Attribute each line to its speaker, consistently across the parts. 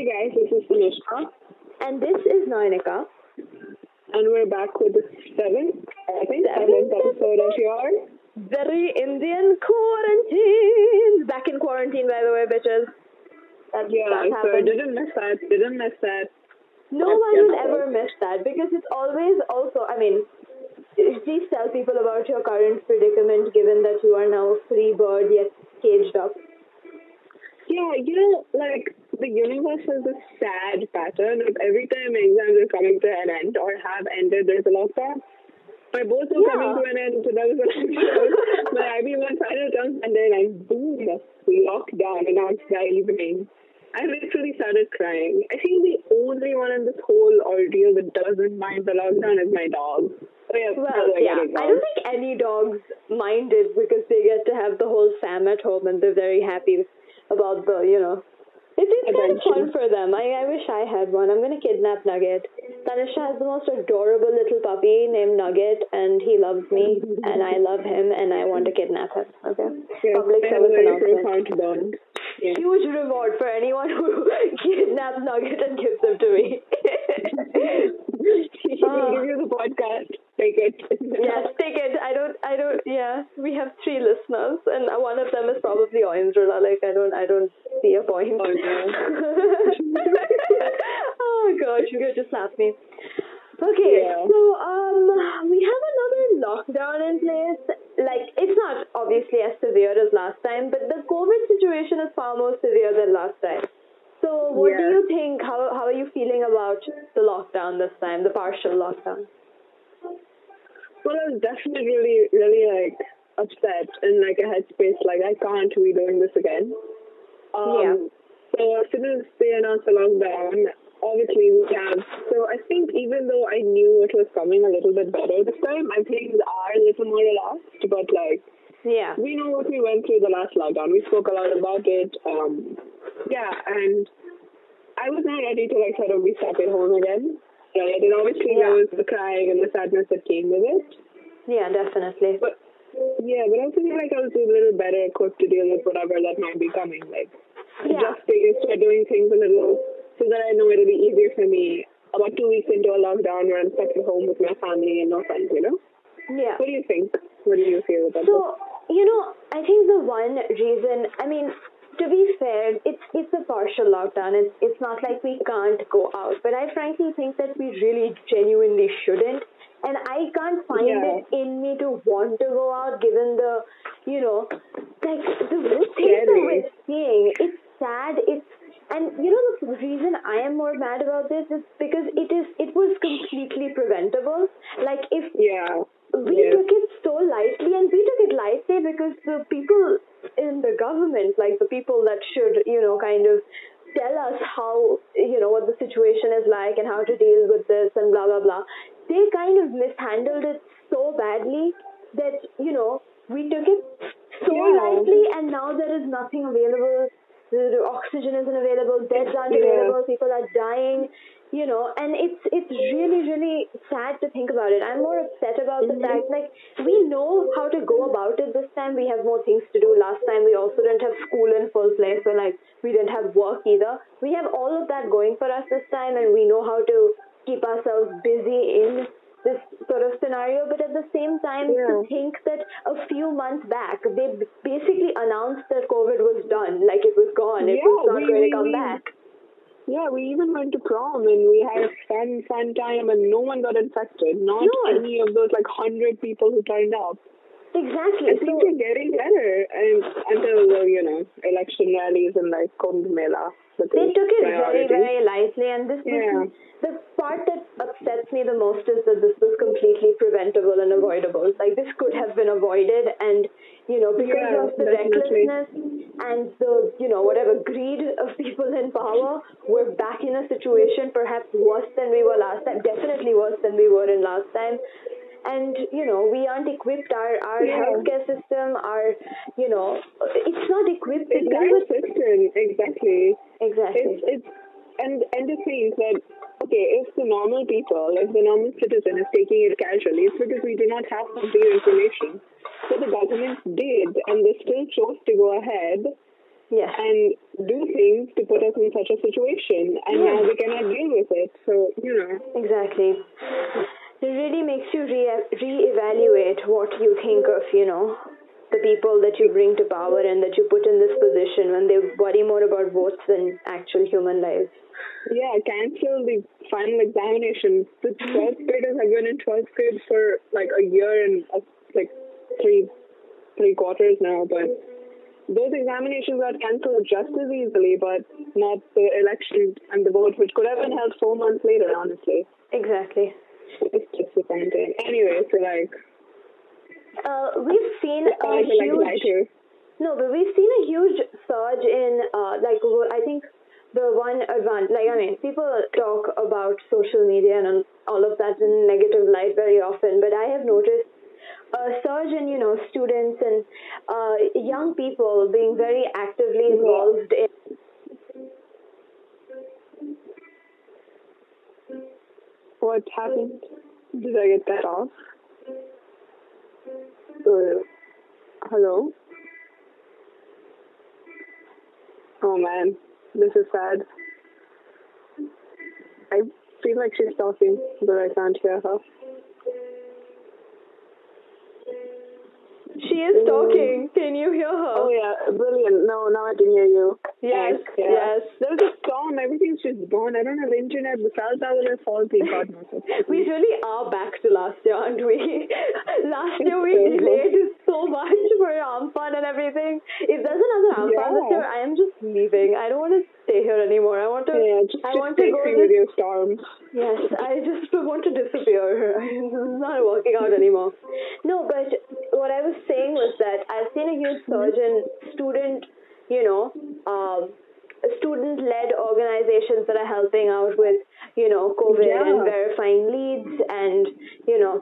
Speaker 1: Hey guys, this is Tanishka.
Speaker 2: And this is Nainika.
Speaker 1: And we're back with the seventh, I think, seventh episode of your
Speaker 2: Very Indian quarantine. Back in quarantine, by the way, bitches. That,
Speaker 1: Yeah,
Speaker 2: that
Speaker 1: so
Speaker 2: happened.
Speaker 1: didn't miss that, didn't miss that.
Speaker 2: No
Speaker 1: That's
Speaker 2: one will ever miss that because it's always also, I mean, please tell people about your current predicament given that you are now a free bird yet caged up.
Speaker 1: Yeah, you know, like the universe has a sad pattern. Like every time exams are coming to an end or have ended, there's a lockdown. My boards are
Speaker 2: Yeah.
Speaker 1: coming to an end, so that was I'm sure. My IB1 final terms and then like boom, lockdown announced that evening. I literally started crying. I think the only one in this whole ordeal that doesn't mind the lockdown is my dog. Oh yeah,
Speaker 2: Well,
Speaker 1: I
Speaker 2: yeah, I don't think any dogs mind it because they get to have the whole fam at home and they're very happy about the, you know. It's, it's kind of fun for them. I, I wish I had one. I'm going to kidnap Nugget. Tanisha has the most adorable little puppy named Nugget and he loves me and I love him and I want to kidnap him. Okay?
Speaker 1: Yes,
Speaker 2: Public service announcement.
Speaker 1: Yeah.
Speaker 2: Huge reward for anyone who kidnaps Nugget and gives him to me.
Speaker 1: We'll give you the podcast. Take it.
Speaker 2: Yes, take it. I don't. I don't. Yeah, we have three listeners, and one of them is probably Oindrila. Like, I don't. I don't see a point.
Speaker 1: Oh,
Speaker 2: oh gosh, you're going to slap me. Okay,
Speaker 1: Yeah.
Speaker 2: so um, we have another lockdown in place. Like, it's not obviously as severe as last time, but the COVID situation is far more severe than last time. So, what do you think? How how are you feeling about the lockdown this time, the partial lockdown?
Speaker 1: Well, I was definitely really, really like upset and like a headspace. Like I can't be doing this again. Um,
Speaker 2: Yeah.
Speaker 1: So as soon as they announced the lockdown, obviously we have. So I think even though I knew it was coming a little bit better this time, I think are a little more relaxed. But like
Speaker 2: Yeah.
Speaker 1: we know what we went through the last lockdown. We spoke a lot about it. Um, yeah, and I was not ready to like sort of be stuck at home again. Right, and obviously
Speaker 2: Yeah.
Speaker 1: there was the crying and the sadness that came with it.
Speaker 2: Yeah, definitely.
Speaker 1: But yeah, but I also feel like I was a little better equipped to deal with whatever that might be coming. Like
Speaker 2: Yeah.
Speaker 1: just to start doing things a little so that I know it'll be easier for me. About two weeks into a lockdown where I'm stuck at home with my family and no friends, you know?
Speaker 2: Yeah.
Speaker 1: What do you think? What do you feel about that?
Speaker 2: So, you know, I think the one reason, I mean, to be fair, it's it's a partial lockdown. It's it's not like we can't go out, but I frankly think that we really genuinely shouldn't. And I can't find
Speaker 1: Yeah.
Speaker 2: it in me to want to go out, given the, you know, like the things that we're seeing. It's sad. It's and you know the reason I am more mad about this is because it is it was completely preventable. Like if?
Speaker 1: Yeah.
Speaker 2: we
Speaker 1: Yes.
Speaker 2: took it so lightly and we took it lightly because the people in the government like the people that should you know kind of tell us how you know what the situation is like and how to deal with this and blah blah blah. They kind of mishandled it so badly that you know we took it so
Speaker 1: Yeah.
Speaker 2: lightly and now there is nothing available. The, oxygen isn't available. Beds aren't
Speaker 1: Yeah.
Speaker 2: available. People are dying you know and it's it's really really sad to think about it. I'm more upset about the mm-hmm. fact like we know how to go about it this time. We have more things to do. Last time we also didn't have school in full place so like we didn't have work either. We have all of that going for us this time and we know how to keep ourselves busy in this sort of scenario. But at the same time to think that a few months back they basically announced that covid was done like it was gone. It
Speaker 1: Yeah,
Speaker 2: was not
Speaker 1: we-
Speaker 2: going to come
Speaker 1: we-
Speaker 2: back
Speaker 1: Yeah, we even went to prom and we had a fun, fun time and no one got infected. Not
Speaker 2: No
Speaker 1: any of those like hundred people who turned up.
Speaker 2: exactly
Speaker 1: I think we're getting better and until the, you know, election rallies and like Kumbh Mela.
Speaker 2: They took it very, very lightly, and this,
Speaker 1: Yeah.
Speaker 2: the part that upsets me the most is that this was completely preventable and avoidable. Like this could have been avoided, and you know because
Speaker 1: Yeah,
Speaker 2: of the
Speaker 1: definitely.
Speaker 2: recklessness and the you know whatever greed of people in power, we're back in a situation perhaps worse than we were last time. Definitely worse than we were in last time. And you know we aren't equipped. Our our
Speaker 1: Yeah.
Speaker 2: healthcare system, our you know, it's not equipped
Speaker 1: It's
Speaker 2: deal
Speaker 1: our
Speaker 2: with
Speaker 1: system, exactly.
Speaker 2: exactly.
Speaker 1: It's it's and and the thing is that okay, if the normal people, if the normal citizen is taking it casually, it's because we do not have complete information. So the government did, and they still chose to go ahead
Speaker 2: Yes.
Speaker 1: and do things to put us in such a situation, and
Speaker 2: Yeah.
Speaker 1: now we cannot deal with it. So you know,
Speaker 2: Exactly. It really makes you re- reevaluate what you think of, you know, the people that you bring to power and that you put in this position when they worry more about votes than actual human lives.
Speaker 1: yeah, cancel the final examination. The 12th graders have been in 12th grade for like a year and uh, like three three quarters now, but those examinations got cancelled just as easily, but not the election and the vote, which could have been held four months later. Honestly,
Speaker 2: Exactly.
Speaker 1: it's just disappointing. Anyway, so like,
Speaker 2: Uh, we've seen a
Speaker 1: like
Speaker 2: huge. No, but we've seen a huge surge in, uh, like, I think the one advantage, like, I mean, people talk about social media and all of that in negative light very often, but I have noticed a surge in, you know, students and uh, young people being very actively involved in.
Speaker 1: What happened? Did I get that off? Uh, hello? Oh man, this is sad. I feel like she's talking, but I can't hear her.
Speaker 2: She is talking. Can you hear her?
Speaker 1: Oh yeah, brilliant. No, now I can hear you.
Speaker 2: Yes,
Speaker 1: yeah.
Speaker 2: yes.
Speaker 1: There was a storm, everything's just gone. I don't have internet, the cell tower is faulty, God knows
Speaker 2: We really are back to last year, aren't we? last year we delayed so much for Amphan and everything. If there's another Amphan this year, I am just leaving. I don't want to stay here anymore. I want to.
Speaker 1: Yeah, just,
Speaker 2: I
Speaker 1: just
Speaker 2: want to go.
Speaker 1: with your storms.
Speaker 2: yes, I just want to disappear. it's not working out anymore. No, but what I was saying was that I've seen a huge surge in student, you know, um, student-led organizations that are helping out with, you know, COVID and verifying leads and, you know,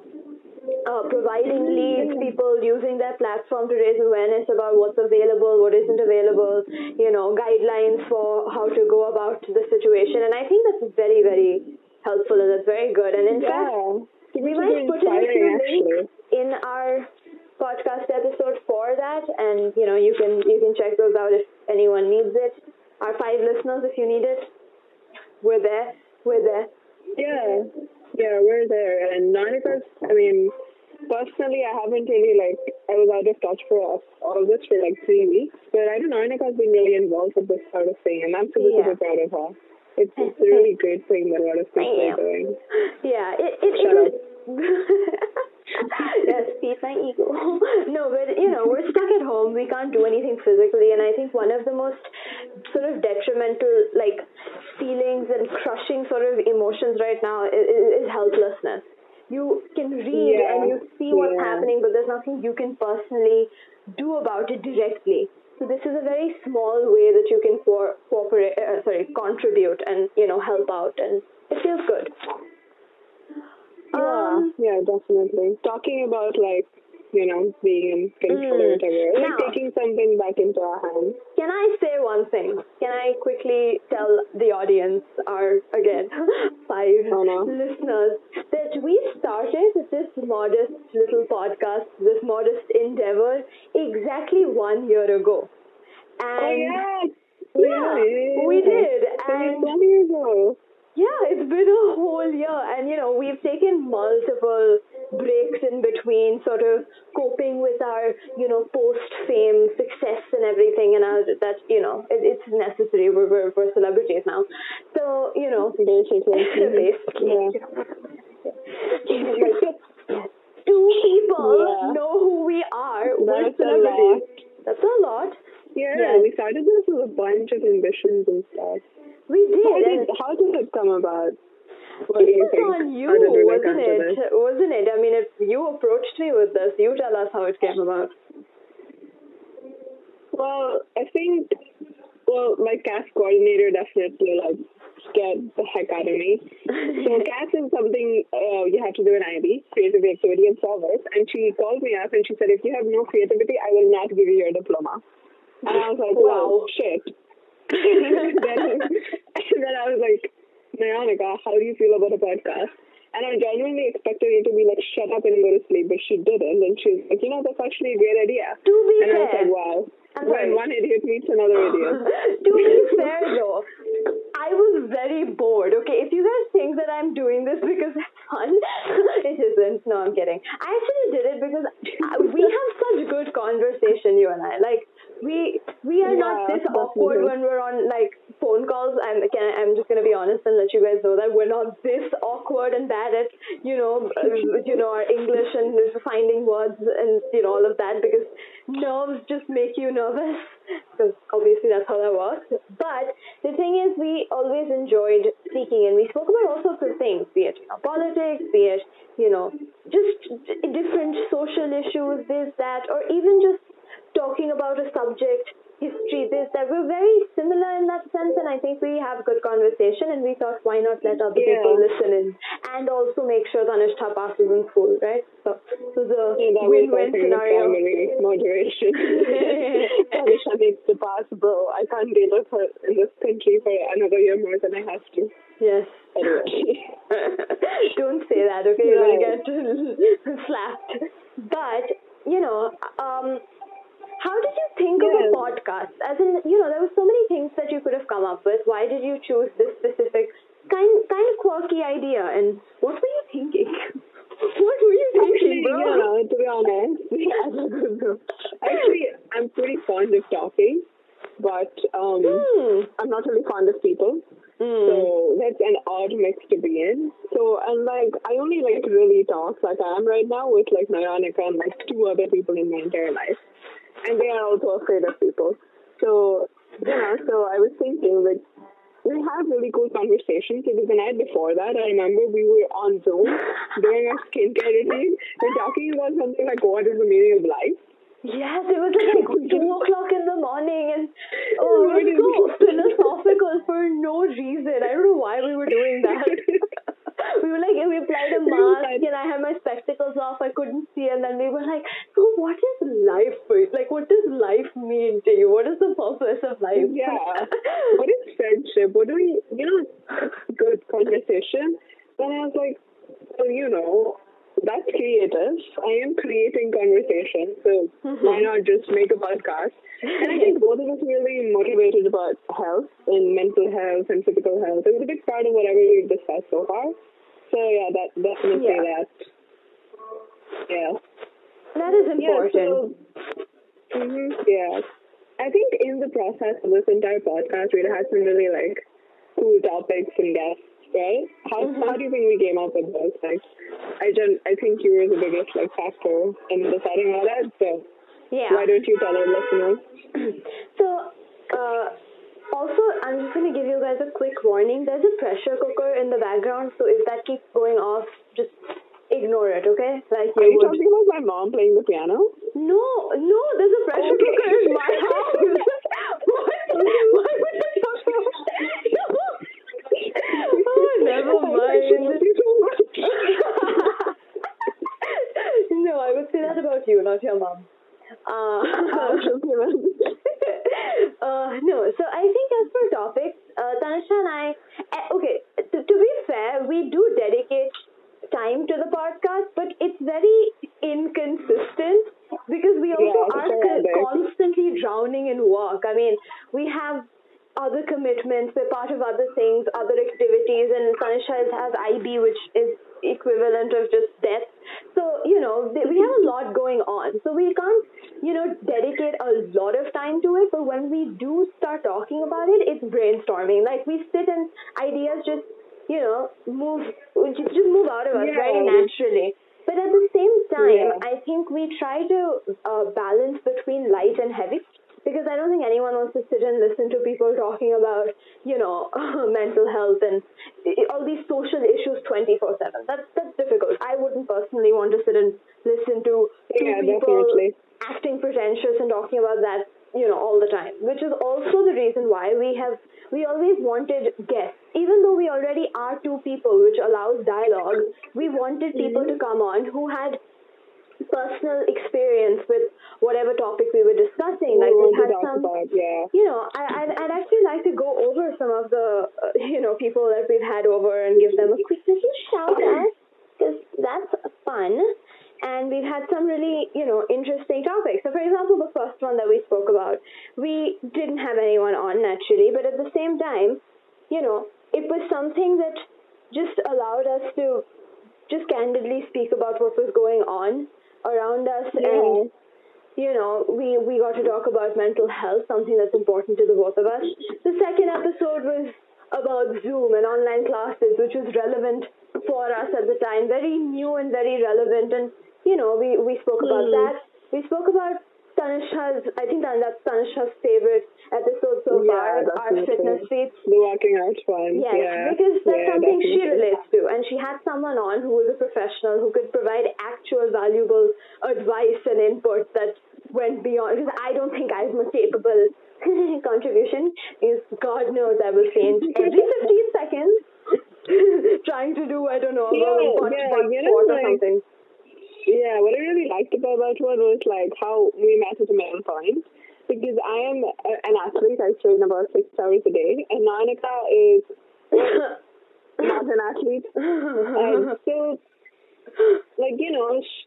Speaker 2: uh, providing leads, people using their platform to raise awareness about what's available, what isn't available, you know, guidelines for how to go about the situation. And I think that's very, very helpful and that's very good. And in fact,
Speaker 1: Yeah.
Speaker 2: we
Speaker 1: This
Speaker 2: might put in a few links in our podcast episode for that, and you know you can you can check those out if anyone needs it. Our five listeners, if you need it, we're there. We're there.
Speaker 1: Yeah, yeah, we're there. And Nanika's, I mean, personally, I haven't really, like, I was out of touch for us, all this for like three weeks. But I don't know Nanika's been really involved with this sort of thing, and I'm super,
Speaker 2: Yeah.
Speaker 1: super proud of her. It's, it's a really great thing that a lot of people are doing.
Speaker 2: Yeah, it it, it is. my ego. no, but you know, we're stuck at home. We can't do anything physically, and I think one of the most sort of detrimental, like, feelings and crushing sort of emotions right now is, is helplessness. You can read
Speaker 1: Yeah,
Speaker 2: and you see what's
Speaker 1: yeah.
Speaker 2: happening, but there's nothing you can personally do about it directly. So this is a very small way that you can co- cooperate, uh, sorry, contribute and you know help out, and it feels good.
Speaker 1: Yeah,
Speaker 2: Um,
Speaker 1: yeah, definitely. Talking about, like, you know, being in control
Speaker 2: Mm.
Speaker 1: whatever, like taking something back into our hands.
Speaker 2: Can I say one thing? Can I quickly tell the audience, our again five
Speaker 1: Oh, no.
Speaker 2: listeners, that we started this modest little podcast, this modest endeavor, exactly one year ago, and
Speaker 1: oh, yeah.
Speaker 2: yeah, we did, and
Speaker 1: one year ago.
Speaker 2: Yeah, it's been a whole year, and you know, we've taken multiple breaks in between, sort of coping with our, you know, post fame success and everything, and our, that, you know, it, it's necessary. We're, we're, we're celebrities now. So, you know,
Speaker 1: Basically. Yeah.
Speaker 2: two people
Speaker 1: Yeah.
Speaker 2: know who we are. we're
Speaker 1: That's a
Speaker 2: celebrities. That's a lot.
Speaker 1: Yeah,
Speaker 2: Yeah.
Speaker 1: we started this with a bunch of ambitions and stuff.
Speaker 2: We did.
Speaker 1: How did, how did it come about? What
Speaker 2: It
Speaker 1: you
Speaker 2: was
Speaker 1: think?
Speaker 2: on you,
Speaker 1: How did we look
Speaker 2: wasn't it?
Speaker 1: this?
Speaker 2: Wasn't it? I mean, if you approached me with this, you tell us how it came about.
Speaker 1: Well, I think, well, my CAS coordinator definitely like scared the heck out of me. So CAS is something uh, you have to do an IB, creativity, activity, and service. And she called me up and she said, if you have no creativity, I will not give you your diploma. And I was like,
Speaker 2: Wow.
Speaker 1: wow, shit. Then, and then I was like, Nayanika, how do you feel about a podcast? And I genuinely expected her to be like, shut up and go to sleep, but she didn't. And she was like, you know, that's actually a great idea.
Speaker 2: To be
Speaker 1: And I was
Speaker 2: fair,
Speaker 1: like, wow. When one idiot meets another idiot.
Speaker 2: to be fair though, I was very bored. Okay, if you guys think that I'm doing this because it's fun, it isn't. No, I'm kidding. I actually did it because uh, we have such good conversation, you and I. Like we we are not this awkward when we're on like phone calls. I'm can I'm just gonna be honest and let you guys know that we're not this awkward and bad at you know uh, you know our English and finding words and you know all of that because nerves just make you nervous because obviously that's how that works. But the thing is, we always enjoyed speaking and we spoke about all sorts of things, be it you know, politics, be it you know just different social issues, this that, or even just talking about a subject, history, this, that. We're very similar in that sense, and I think we have good conversation, and we thought, why not let other
Speaker 1: Yeah.
Speaker 2: people listen in and also make sure Tanishka passes in school, right? So, so the
Speaker 1: Yeah, that was, I
Speaker 2: win-win scenario.
Speaker 1: primary motivation. Tanisha needs to pass, bro. I can't deal with her in this country for another year more than I have to.
Speaker 2: yes.
Speaker 1: Anyway.
Speaker 2: Don't say that, okay? You're gonna get slapped. But, you know, um, how did you think of a podcast? As in, you know, there were so many things that you could have come up with. Why did you choose this specific kind kind of quirky idea? And what were you thinking? what were you
Speaker 1: Actually,
Speaker 2: thinking, bro?
Speaker 1: you know, to be honest, I don't know. Actually, I'm pretty fond of talking, but um,
Speaker 2: Hmm.
Speaker 1: I'm not really fond of people.
Speaker 2: Hmm.
Speaker 1: So that's an odd mix to be in. So and like I only like really talk like I am right now with like Nayanika and like two other people in my entire life. And they are also afraid of people. So you know, so I was thinking like we have really cool conversations because the night before that I remember we were on Zoom doing our skincare routine and talking about something like what is the meaning of life.
Speaker 2: Yes, it was like two o'clock in the morning, and oh, it was so philosophical for no reason. I don't know why we were doing that. we were like, we applied a mask, and I had my spectacles off. I couldn't see, and then we were like, so what is life? for you? Like, what does life mean to you? What is the purpose of life?
Speaker 1: Yeah. what is friendship? What do we, you know, good conversation. Then I was like, well, you know, that's creative. I am creating conversation, so mm-hmm. why not just make a podcast? And I think both of us really motivated about health and mental health and physical health. It was a big part of whatever we've discussed so far. So yeah, that definitely
Speaker 2: Yeah.
Speaker 1: that. Yeah.
Speaker 2: That is
Speaker 1: Yeah,
Speaker 2: important.
Speaker 1: so, hmm yeah. I think in the process of this entire podcast, we had some really like cool topics and guests, right? How how do you think we came up with those? Like, I don't. I think you were the biggest like factor in deciding all that. So
Speaker 2: yeah.
Speaker 1: why don't you tell our listeners?
Speaker 2: So, uh, also, I'm just going to give you guys a quick warning. There's a pressure cooker in the background, so if that keeps going off, just ignore it, okay? Like
Speaker 1: Are
Speaker 2: you would.
Speaker 1: talking about my mom playing the piano?
Speaker 2: No, no, there's a pressure
Speaker 1: Okay.
Speaker 2: cooker in my house. what? Why would I talk about Oh, never mind.
Speaker 1: love you so much.
Speaker 2: no, I would say that about you, not your mom. Uh, uh, no, so I think as for topics, uh, Tanisha and I, eh, okay, to, to be fair, we do dedicate time to the podcast, but it's very inconsistent because we also
Speaker 1: Yeah,
Speaker 2: are
Speaker 1: right.
Speaker 2: constantly drowning in work. I mean, we have other commitments, we're part of other things, other activities, and Tanisha is- has IB, which is equivalent of just death. So, you know, th- we have a lot going on. So we can't, you know, dedicate a lot of time to it, but when we do start talking about it, it's brainstorming. Like we sit and ideas just, you know, move, just just move out of us
Speaker 1: Yeah.
Speaker 2: very naturally. But at the same time,
Speaker 1: Yeah.
Speaker 2: I think we try to uh, balance between light and heavy because I don't think anyone wants to sit and listen to people talking about, you know, mental health and eh, all these social issues 24/7. That's that's difficult. I wouldn't personally want to sit and listen to two
Speaker 1: Yeah,
Speaker 2: people
Speaker 1: definitely.
Speaker 2: acting pretentious and talking about that, you know, all the time. Which is also the reason why we have we always wanted guests. Even though we already are two people, which allows dialogue, we wanted people to mm-hmm. come on who had personal experience with whatever topic we were discussing. Like
Speaker 1: we
Speaker 2: we
Speaker 1: want to
Speaker 2: had some
Speaker 1: about, yeah.
Speaker 2: you know, I, I'd, I'd actually like to go over some of the, uh, you know, people that we've had over and give them a quick little shout out because that's fun. and we've had some really, you know, interesting topics. So, for example, the first one that we spoke about, we didn't have anyone on naturally, but at the same time, you know, it was something that just allowed us to just candidly speak about what was going on around us
Speaker 1: Yeah.
Speaker 2: and you know, we, we got to talk about mental health, something that's important to the both of us. The second episode was about Zoom and online classes, which was relevant for us at the time, very new and very relevant. And, you know, we, we spoke about
Speaker 1: Hmm.
Speaker 2: that. We spoke about Tanishka's, I think that, that's Tanishka's favorite episode so
Speaker 1: Yeah,
Speaker 2: far, our fitness feats.
Speaker 1: The working out one.
Speaker 2: Yes,
Speaker 1: yeah.
Speaker 2: because that's
Speaker 1: yeah,
Speaker 2: something she relates to. And she had someone on who was a professional who could provide actual valuable advice and input that went beyond. Because I don't think I'm a capable contribution. Is God knows I will faint every 15 seconds trying to do, I don't know, a
Speaker 1: Yeah, yeah, you know,
Speaker 2: squat or
Speaker 1: like-
Speaker 2: something.
Speaker 1: Yeah, what I really liked about that one was like how we met at a middle point. Because I am a, an athlete, I train about six hours a day, and Monica is not an athlete. And so, like, you know, sh-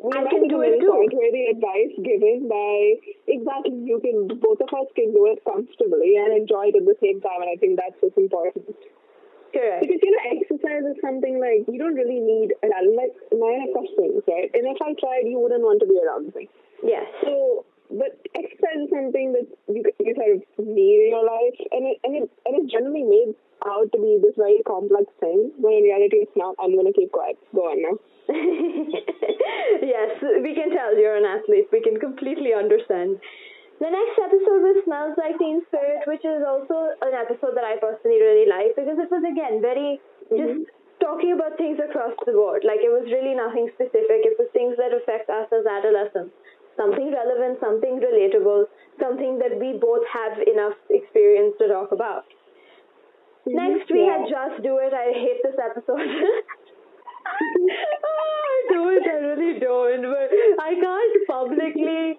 Speaker 1: we
Speaker 2: I can do it too.
Speaker 1: point where the advice given by exactly you can both of us can do it comfortably and enjoy it at the same time, and I think that's what's important.
Speaker 2: Correct.
Speaker 1: Because you know, exercise is something like you don't really need a lot. Like mine have questions, right? And if I tried, you wouldn't want to be around me.
Speaker 2: Yes.
Speaker 1: So, but exercise is something that you you sort of need in your life, and it and it and it's generally made out to be this very complex thing. When in reality, it's not. I'm gonna keep quiet. Go on now.
Speaker 2: yes, we can tell you're an athlete. We can completely understand. The next episode was Smells Like Teen Spirit, which is also an episode that I personally really like because it was again very mm-hmm. just talking about things across the board. Like it was really nothing specific. It was things that affect us as adolescents. Something relevant, something relatable, something that we both have enough experience to talk about. Mm-hmm. Next, we had Just Do It. I hate this episode. oh, I don't. I really don't. But I can't publicly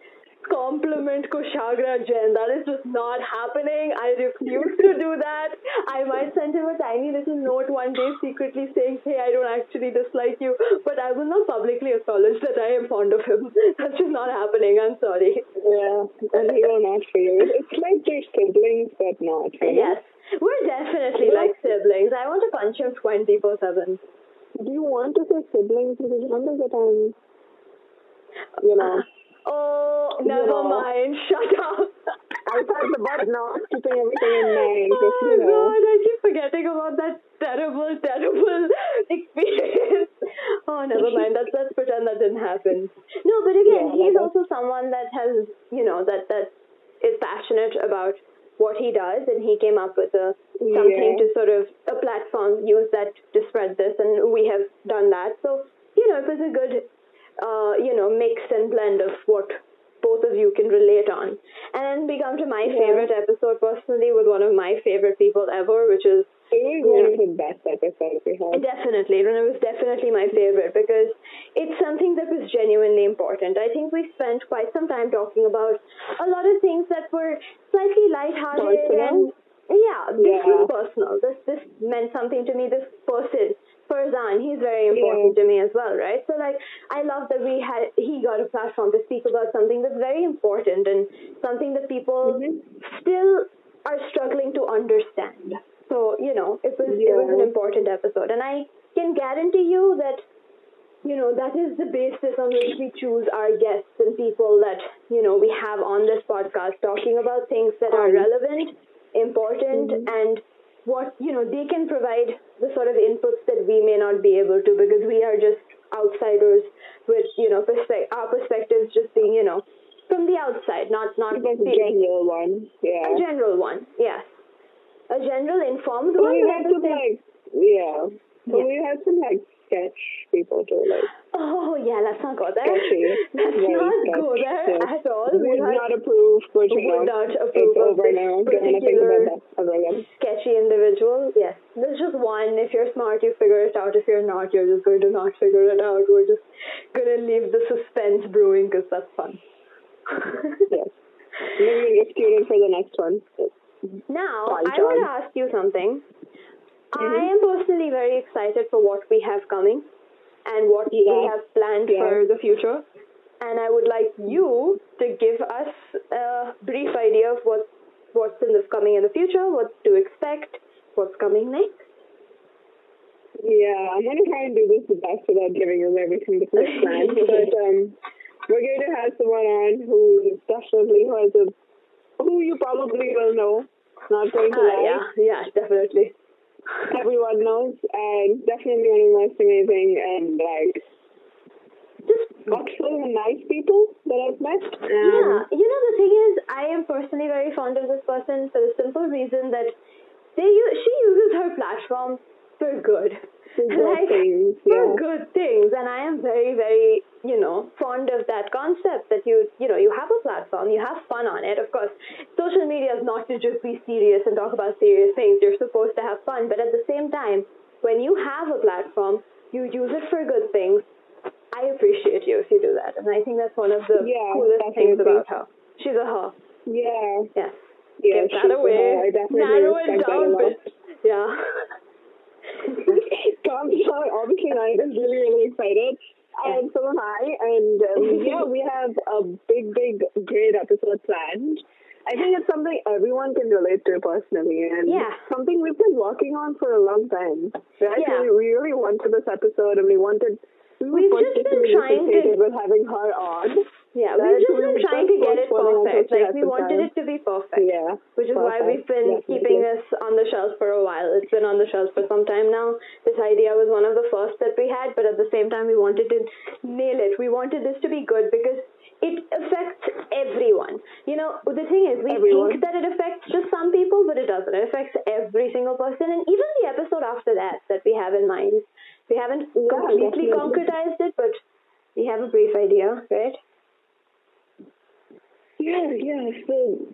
Speaker 2: compliment Kushagra Jain. That is just not happening. I refuse to do that. I might send him a tiny little note one day secretly saying, hey, I don't actually dislike you, but I will not publicly acknowledge that I am fond of him. That's just not happening. I'm sorry.
Speaker 1: Yeah, and he will not for you. It's like they're siblings, but not. you know?
Speaker 2: Yes. We're definitely like siblings. I want to punch him 24 7.
Speaker 1: Do you want to say siblings? Because remember that I'm, you know, uh,
Speaker 2: Oh, never
Speaker 1: No.
Speaker 2: mind. Shut up.
Speaker 1: I thought about not keeping everything in mind.
Speaker 2: Oh
Speaker 1: you know,
Speaker 2: god, I keep forgetting about that terrible, terrible experience. Oh, never mind. Let's let's pretend that didn't happen. No, but again,
Speaker 1: Yeah,
Speaker 2: he's also someone that has, you know, that that is passionate about what he does, and he came up with a something
Speaker 1: Yeah.
Speaker 2: to sort of a platform use that to spread this, and we have done that. So you know, it was a good, uh, you know, mix and blend of what both of you can relate on. And then we come to my
Speaker 1: Yeah.
Speaker 2: favorite episode personally with one of my favorite people ever, which is
Speaker 1: it was one of the best episodes we had.
Speaker 2: Definitely, and it was definitely my favorite because it's something that was genuinely important. I think we spent quite some time talking about a lot of things that were slightly lighthearted and yeah, this
Speaker 1: Yeah.
Speaker 2: was personal. This this meant something to me. This person, Farzan, he's very important
Speaker 1: Yeah.
Speaker 2: to me as well, right? So like, I love that we had he got a platform to speak about something that's very important and something that people
Speaker 1: Mhm.
Speaker 2: still are struggling to understand. So you know, it was it was an important episode, and I can guarantee you that you know that is the basis on which we choose our guests and people that you know we have on this podcast talking about things that are relevant, important,
Speaker 1: Mhm.
Speaker 2: and what you know they can provide the sort of inputs that we may not be able to because we are just outsiders with you know perspe- our perspectives just being you know from the outside, not not
Speaker 1: Like a general one. Yeah.
Speaker 2: a general one, yes. A general informed
Speaker 1: So
Speaker 2: one.
Speaker 1: we
Speaker 2: but
Speaker 1: had
Speaker 2: at the
Speaker 1: some like, yeah. So
Speaker 2: Yeah.
Speaker 1: we have some like sketch people too, like
Speaker 2: Oh yeah, let's not go there. Eh?
Speaker 1: sketchy.
Speaker 2: Let's
Speaker 1: very
Speaker 2: not go
Speaker 1: sketch,
Speaker 2: there
Speaker 1: yeah.
Speaker 2: at all.
Speaker 1: Would
Speaker 2: We had
Speaker 1: not approve, but you know,
Speaker 2: would not
Speaker 1: it's
Speaker 2: approve of
Speaker 1: over now. Don't want to think about that ever again.
Speaker 2: sketchy individual. Yes, there's just one. If you're smart, you figure it out. If you're not, you're just going to not figure it out. We're just gonna leave the suspense brewing because that's fun.
Speaker 1: Yes. Maybe tuned for the next one.
Speaker 2: Now, I want to ask you something. I am personally very excited for what we have coming. and what we have planned
Speaker 1: Yeah.
Speaker 2: for the future. And I would like you to give us a brief idea of what what's in this coming in the future, what to expect, what's coming next.
Speaker 1: Yeah, I'm gonna try and do this the best without giving you everything before it's planned. but um, we're going to have someone on who definitely has a who you probably will know. Not going to
Speaker 2: Uh,
Speaker 1: lie.
Speaker 2: yeah, yeah, definitely.
Speaker 1: Everyone knows, and definitely one of the most amazing and like
Speaker 2: Just
Speaker 1: and nice people that I've met. Um,
Speaker 2: Yeah, you know the thing is, I am personally very fond of this person for the simple reason that they she uses her platform for good,
Speaker 1: for good
Speaker 2: like
Speaker 1: things,
Speaker 2: for good things, and I am very very you know fond of that concept that you you know you have a platform, you have fun on it. Of course, social media is not to just be serious and talk about serious things. You're supposed to have fun, but at the same time, when you have a platform, you use it for good things. I appreciate you if you do that, and I think that's one of the
Speaker 1: Yeah,
Speaker 2: coolest things about her. She's a her.
Speaker 1: Yeah,
Speaker 2: Yes.
Speaker 1: yeah.
Speaker 2: Get that away.
Speaker 1: her. I definitely
Speaker 2: Narrow it
Speaker 1: respect that a
Speaker 2: down.
Speaker 1: lot. Tom, Tom, obviously I is really, really excited. And so am I. And um, yeah, we have a big, big, great episode planned. I think it's something everyone can relate to personally, and
Speaker 2: Yeah.
Speaker 1: something we've been working on for a long time. Right?
Speaker 2: Yeah.
Speaker 1: We really wanted this episode, and we wanted.
Speaker 2: We've just been trying to-
Speaker 1: with having her on.
Speaker 2: Yeah,
Speaker 1: That
Speaker 2: we've just been trying to get it perfect. Like, we wanted it to be perfect.
Speaker 1: Yeah,
Speaker 2: Which is why we've been
Speaker 1: Definitely.
Speaker 2: keeping this on the shelves for a while. It's been on the shelves for some time now. This idea was one of the first that we had, but at the same time, we wanted to nail it. We wanted this to be good because it affects everyone. You know, the thing is, we
Speaker 1: Everyone.
Speaker 2: think that it affects just some people, but it doesn't. It affects every single person, and even the episode after that that we have in mind. We haven't completely concretized it, but we have a brief idea, right?
Speaker 1: Yeah, yeah. So,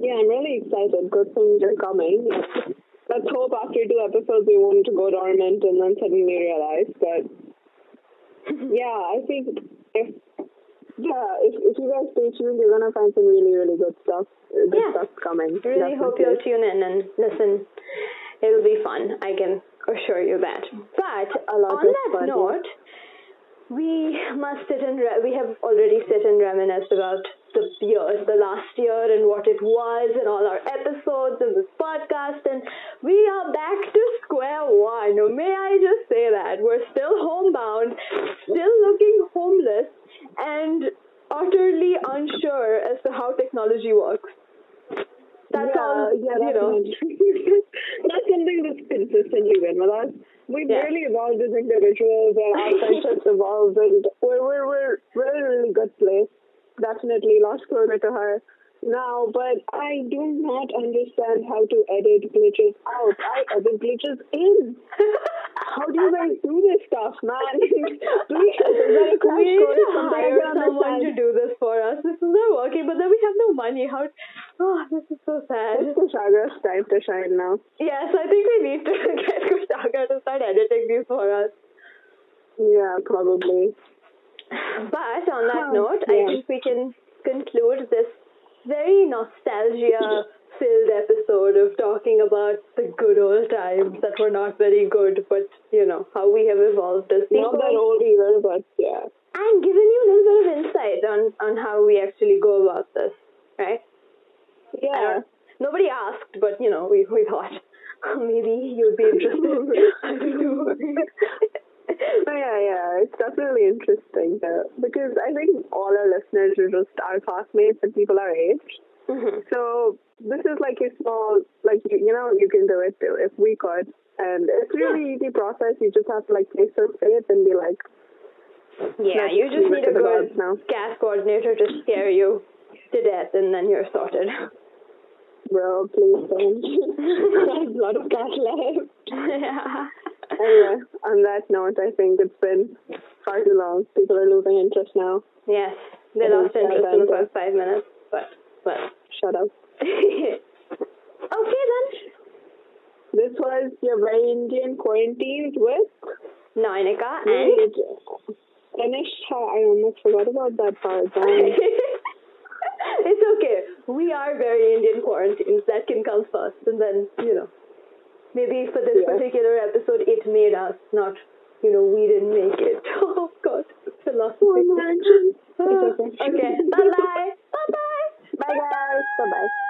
Speaker 1: yeah, I'm really excited. Good things are coming. Let's hope after two episodes we won't go dormant and then suddenly realize. But yeah, I think if yeah, if, if you guys stay tuned, you're gonna find some really, really good stuff. Good
Speaker 2: Yeah.
Speaker 1: stuff coming.
Speaker 2: I really hope you'll tune in and listen. It'll be fun. I can assure you that. But
Speaker 1: A lot
Speaker 2: on
Speaker 1: of
Speaker 2: that
Speaker 1: yeah.
Speaker 2: note, we must sit and re- we have already sit and reminisce about the year, the last year, and what it was, and all our episodes and this podcast, and we are back to square one. May I just say that we're still homebound, still looking homeless, and utterly unsure as to how technology works. That's
Speaker 1: yeah,
Speaker 2: all,
Speaker 1: yeah,
Speaker 2: you know.
Speaker 1: something that's consistently been with us. We've
Speaker 2: Yeah.
Speaker 1: really evolved as individuals, and our friendships evolved, and we're we're we're we're in a really good place. Definitely lost closer to her now, but I do not understand how to edit glitches out. I edit glitches in. How do you guys do this stuff, man? Please, a crash
Speaker 2: we need to hire someone to do this for us. This is not working, but then we have no money. How? Oh, this is so sad.
Speaker 1: It's Kushagra's time to shine now.
Speaker 2: Yes, I think we need to get Kushagra to start editing these for us.
Speaker 1: Yeah, probably.
Speaker 2: But on that
Speaker 1: Huh,
Speaker 2: note, I think we can conclude this very nostalgia-filled episode of talking about the good old times that were not very good, but you know how we have evolved as people.
Speaker 1: Not that old either, but yeah.
Speaker 2: and given you a little bit of insight on, on how we actually go about this, right?
Speaker 1: Yeah.
Speaker 2: don't- Nobody asked, but you know, we, we thought maybe you'd be interested. I don't know.
Speaker 1: Oh, yeah, yeah. It's definitely interesting though, because I think all our listeners are just our classmates and people our age.
Speaker 2: Mhm.
Speaker 1: So this is like a small, like you, you know, you can do it too if we could, and it's a really easy process. You just have to like place your faith and be like,
Speaker 2: Yeah, you just need a good CAS coordinator to scare you to death, and then you're sorted.
Speaker 1: bro, please don't. I have a lot of cash left.
Speaker 2: yeah.
Speaker 1: Anyway, on that note, I think it's been far too long. People are losing interest now.
Speaker 2: Yes, they lost interest in the first five minutes, but but
Speaker 1: Shut up.
Speaker 2: okay then.
Speaker 1: This was your very Indian quarantines with
Speaker 2: Nainika and
Speaker 1: Wait, I almost forgot about that part.
Speaker 2: It's okay. We are very Indian quarantines. That can come first, and then you know, maybe for this
Speaker 1: Yeah.
Speaker 2: particular episode, it made us, not you know, we didn't make it. Oh God, philosophy.
Speaker 1: Oh,
Speaker 2: okay. Bye bye. Bye bye.
Speaker 1: Bye guys. Bye bye.